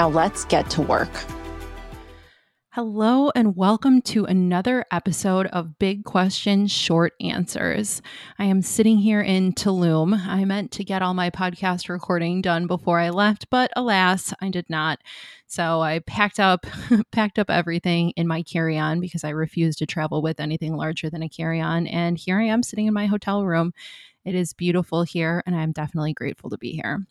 Now let's get to work. Hello, and welcome to another episode of Big Questions, Short Answers. I am sitting here in Tulum. I meant to get all my podcast recording done before I left, but alas, I did not. So I packed up packed up everything in my carry-on because I refuse to travel with anything larger than a carry-on, and here I am sitting in my hotel room it is beautiful here, and I'm definitely grateful to be here.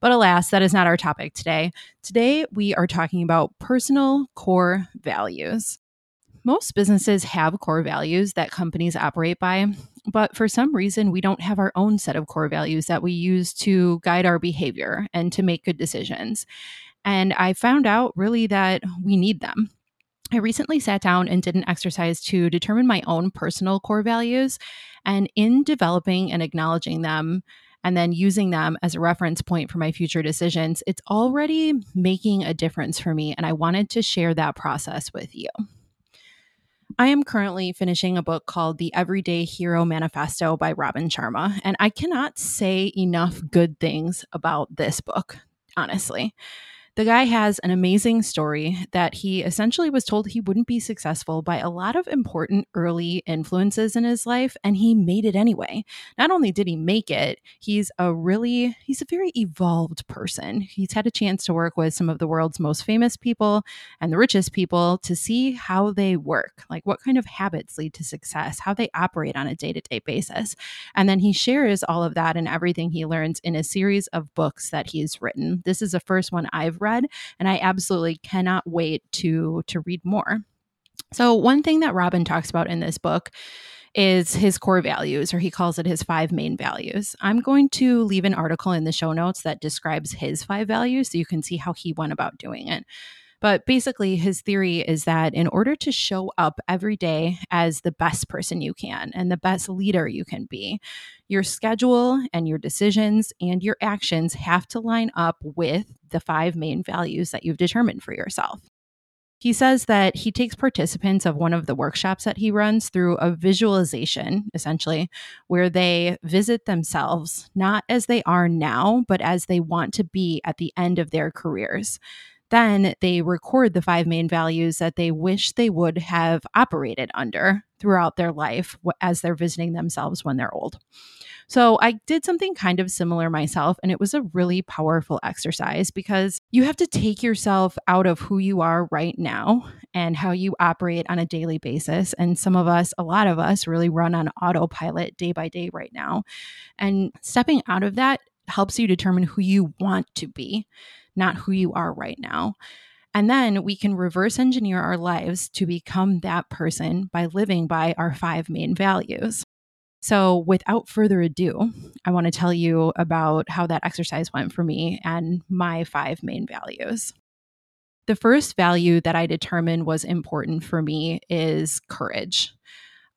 But alas, that is not our topic today. Today, we are talking about personal core values. Most businesses have core values that companies operate by, but for some reason, we don't have our own set of core values that we use to guide our behavior and to make good decisions. And I found out really that we need them. I recently sat down and did an exercise to determine my own personal core values. And in developing and acknowledging them, and then using them as a reference point for my future decisions, it's already making a difference for me. And I wanted to share that process with you. I am currently finishing a book called The Everyday Hero Manifesto by Robin Sharma, and I cannot say enough good things about this book, honestly. The guy has an amazing story that he essentially was told he wouldn't be successful by a lot of important early influences in his life, and he made it anyway. Not only did he make it, he's a really, he's a very evolved person. He's had a chance to work with some of the world's most famous people and the richest people to see how they work, like what kind of habits lead to success, how they operate on a day to day basis. And then he shares all of that and everything he learns in a series of books that he's written. This is the first one I've read, and I absolutely cannot wait to to read more. So one thing that Robin talks about in this book is his core values, or he calls it his five main values. I'm going to leave an article in the show notes that describes his five values so you can see how he went about doing it. But basically, his theory is that in order to show up every day as the best person you can and the best leader you can be, your schedule and your decisions and your actions have to line up with the five main values that you've determined for yourself. He says that he takes participants of one of the workshops that he runs through a visualization, essentially, where they visit themselves not as they are now, but as they want to be at the end of their careers. Then they record the five main values that they wish they would have operated under throughout their life as they're visiting themselves when they're old. So I did something kind of similar myself, and it was a really powerful exercise because you have to take yourself out of who you are right now and how you operate on a daily basis. And some of us, a lot of us, really run on autopilot day by day right now. And stepping out of that helps you determine who you want to be not who you are right now. And then we can reverse engineer our lives to become that person by living by our five main values. So, without further ado, I want to tell you about how that exercise went for me and my five main values. The first value that I determined was important for me is courage.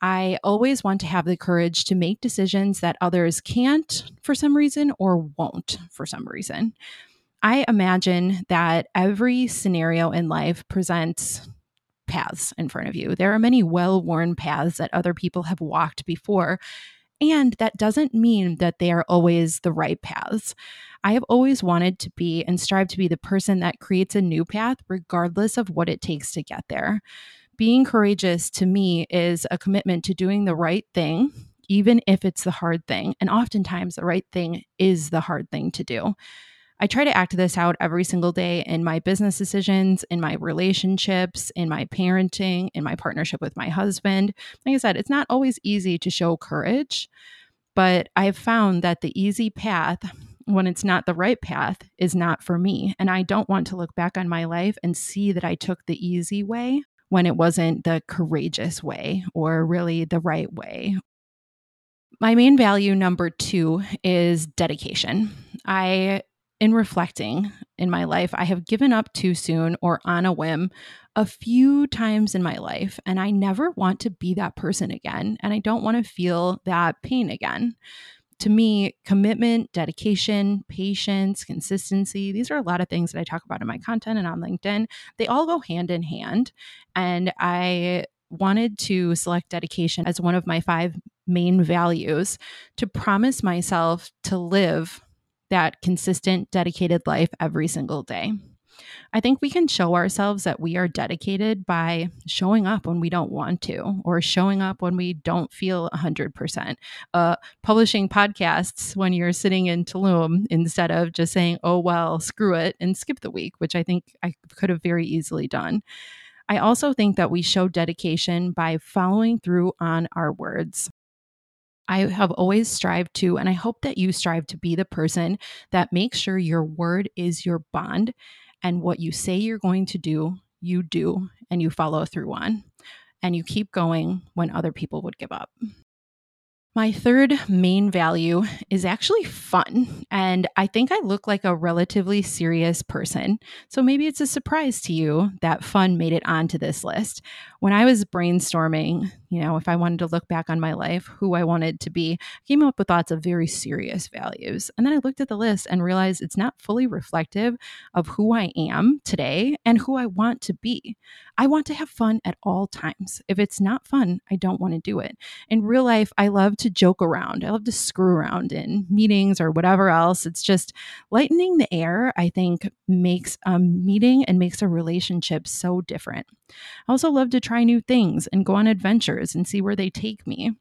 I always want to have the courage to make decisions that others can't for some reason or won't for some reason. I imagine that every scenario in life presents paths in front of you. There are many well worn paths that other people have walked before. And that doesn't mean that they are always the right paths. I have always wanted to be and strive to be the person that creates a new path, regardless of what it takes to get there. Being courageous to me is a commitment to doing the right thing, even if it's the hard thing. And oftentimes, the right thing is the hard thing to do. I try to act this out every single day in my business decisions, in my relationships, in my parenting, in my partnership with my husband. Like I said, it's not always easy to show courage, but I've found that the easy path, when it's not the right path, is not for me. And I don't want to look back on my life and see that I took the easy way when it wasn't the courageous way or really the right way. My main value number two is dedication. I in reflecting in my life, I have given up too soon or on a whim a few times in my life, and I never want to be that person again. And I don't want to feel that pain again. To me, commitment, dedication, patience, consistency, these are a lot of things that I talk about in my content and on LinkedIn. They all go hand in hand. And I wanted to select dedication as one of my five main values to promise myself to live that consistent, dedicated life every single day. I think we can show ourselves that we are dedicated by showing up when we don't want to or showing up when we don't feel 100%. Uh, publishing podcasts when you're sitting in Tulum instead of just saying, oh, well, screw it and skip the week, which I think I could have very easily done. I also think that we show dedication by following through on our words. I have always strived to, and I hope that you strive to be the person that makes sure your word is your bond and what you say you're going to do, you do and you follow through on. And you keep going when other people would give up. My third main value is actually fun. And I think I look like a relatively serious person. So maybe it's a surprise to you that fun made it onto this list. When I was brainstorming, you know, if I wanted to look back on my life, who I wanted to be, I came up with lots of very serious values. And then I looked at the list and realized it's not fully reflective of who I am today and who I want to be. I want to have fun at all times. If it's not fun, I don't want to do it. In real life, I love to joke around. I love to screw around in meetings or whatever else. It's just lightening the air, I think, makes a meeting and makes a relationship so different. I also love to try new things and go on and see where they take me.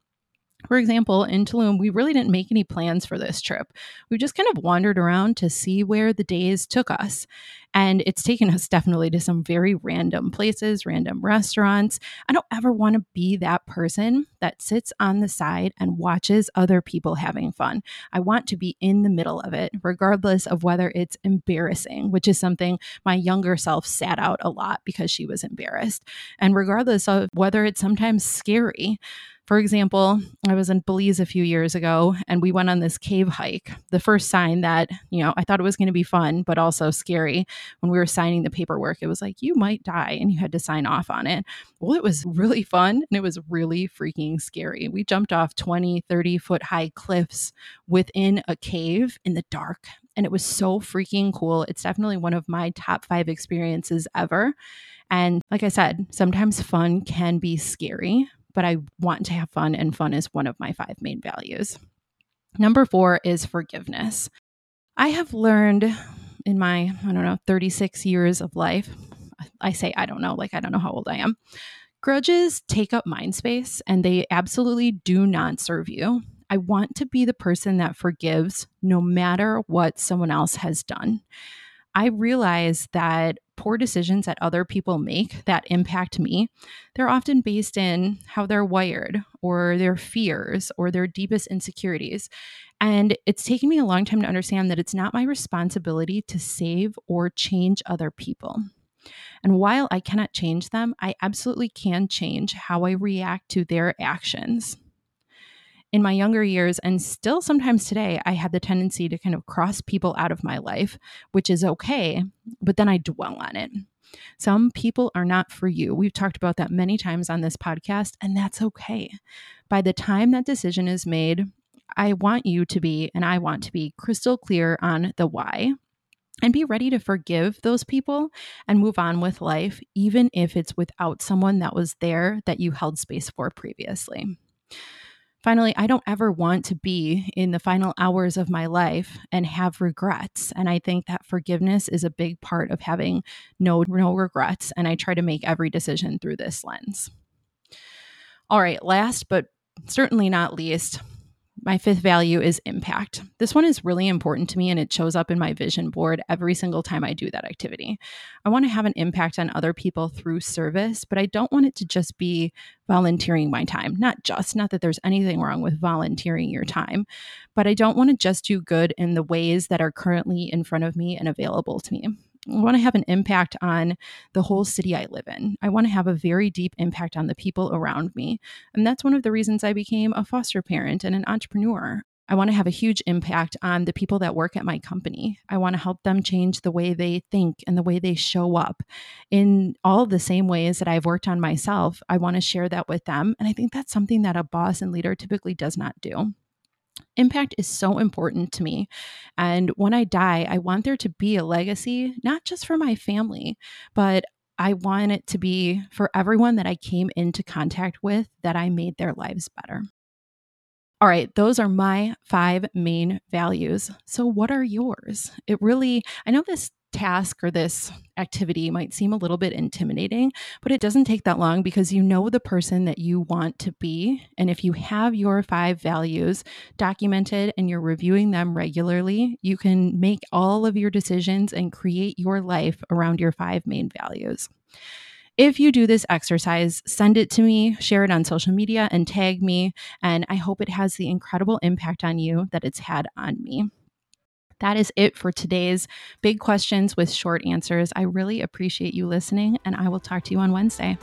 For example, in Tulum, we really didn't make any plans for this trip. We just kind of wandered around to see where the days took us. And it's taken us definitely to some very random places, random restaurants. I don't ever want to be that person that sits on the side and watches other people having fun. I want to be in the middle of it, regardless of whether it's embarrassing, which is something my younger self sat out a lot because she was embarrassed, and regardless of whether it's sometimes scary. For example, I was in Belize a few years ago and we went on this cave hike. The first sign that, you know, I thought it was going to be fun, but also scary. When we were signing the paperwork, it was like, you might die and you had to sign off on it. Well, it was really fun and it was really freaking scary. We jumped off 20, 30 foot high cliffs within a cave in the dark. And it was so freaking cool. It's definitely one of my top five experiences ever. And like I said, sometimes fun can be scary, but I want to have fun, and fun is one of my five main values. Number four is forgiveness. I have learned in my, I don't know, 36 years of life, I say I don't know, like I don't know how old I am. Grudges take up mind space and they absolutely do not serve you. I want to be the person that forgives no matter what someone else has done. I realize that poor decisions that other people make that impact me, they're often based in how they're wired or their fears or their deepest insecurities. And it's taken me a long time to understand that it's not my responsibility to save or change other people. And while I cannot change them, I absolutely can change how I react to their actions in my younger years and still sometimes today, I had the tendency to kind of cross people out of my life, which is okay, but then I dwell on it. Some people are not for you. We've talked about that many times on this podcast, and that's okay. By the time that decision is made, I want you to be, and I want to be crystal clear on the why and be ready to forgive those people and move on with life, even if it's without someone that was there that you held space for previously. Finally, I don't ever want to be in the final hours of my life and have regrets. And I think that forgiveness is a big part of having no, no regrets. And I try to make every decision through this lens. All right, last but certainly not least, my fifth value is impact. This one is really important to me and it shows up in my vision board every single time I do that activity. I want to have an impact on other people through service, but I don't want it to just be volunteering my time. Not just, not that there's anything wrong with volunteering your time, but I don't want to just do good in the ways that are currently in front of me and available to me. I want to have an impact on the whole city I live in. I want to have a very deep impact on the people around me. And that's one of the reasons I became a foster parent and an entrepreneur. I want to have a huge impact on the people that work at my company. I want to help them change the way they think and the way they show up in all the same ways that I've worked on myself. I want to share that with them. And I think that's something that a boss and leader typically does not do. Impact is so important to me. And when I die, I want there to be a legacy, not just for my family, but I want it to be for everyone that I came into contact with that I made their lives better. All right, those are my five main values. So, what are yours? It really, I know this task or this activity might seem a little bit intimidating, but it doesn't take that long because you know the person that you want to be. And if you have your five values documented and you're reviewing them regularly, you can make all of your decisions and create your life around your five main values. If you do this exercise, send it to me, share it on social media, and tag me. And I hope it has the incredible impact on you that it's had on me. That is it for today's big questions with short answers. I really appreciate you listening, and I will talk to you on Wednesday.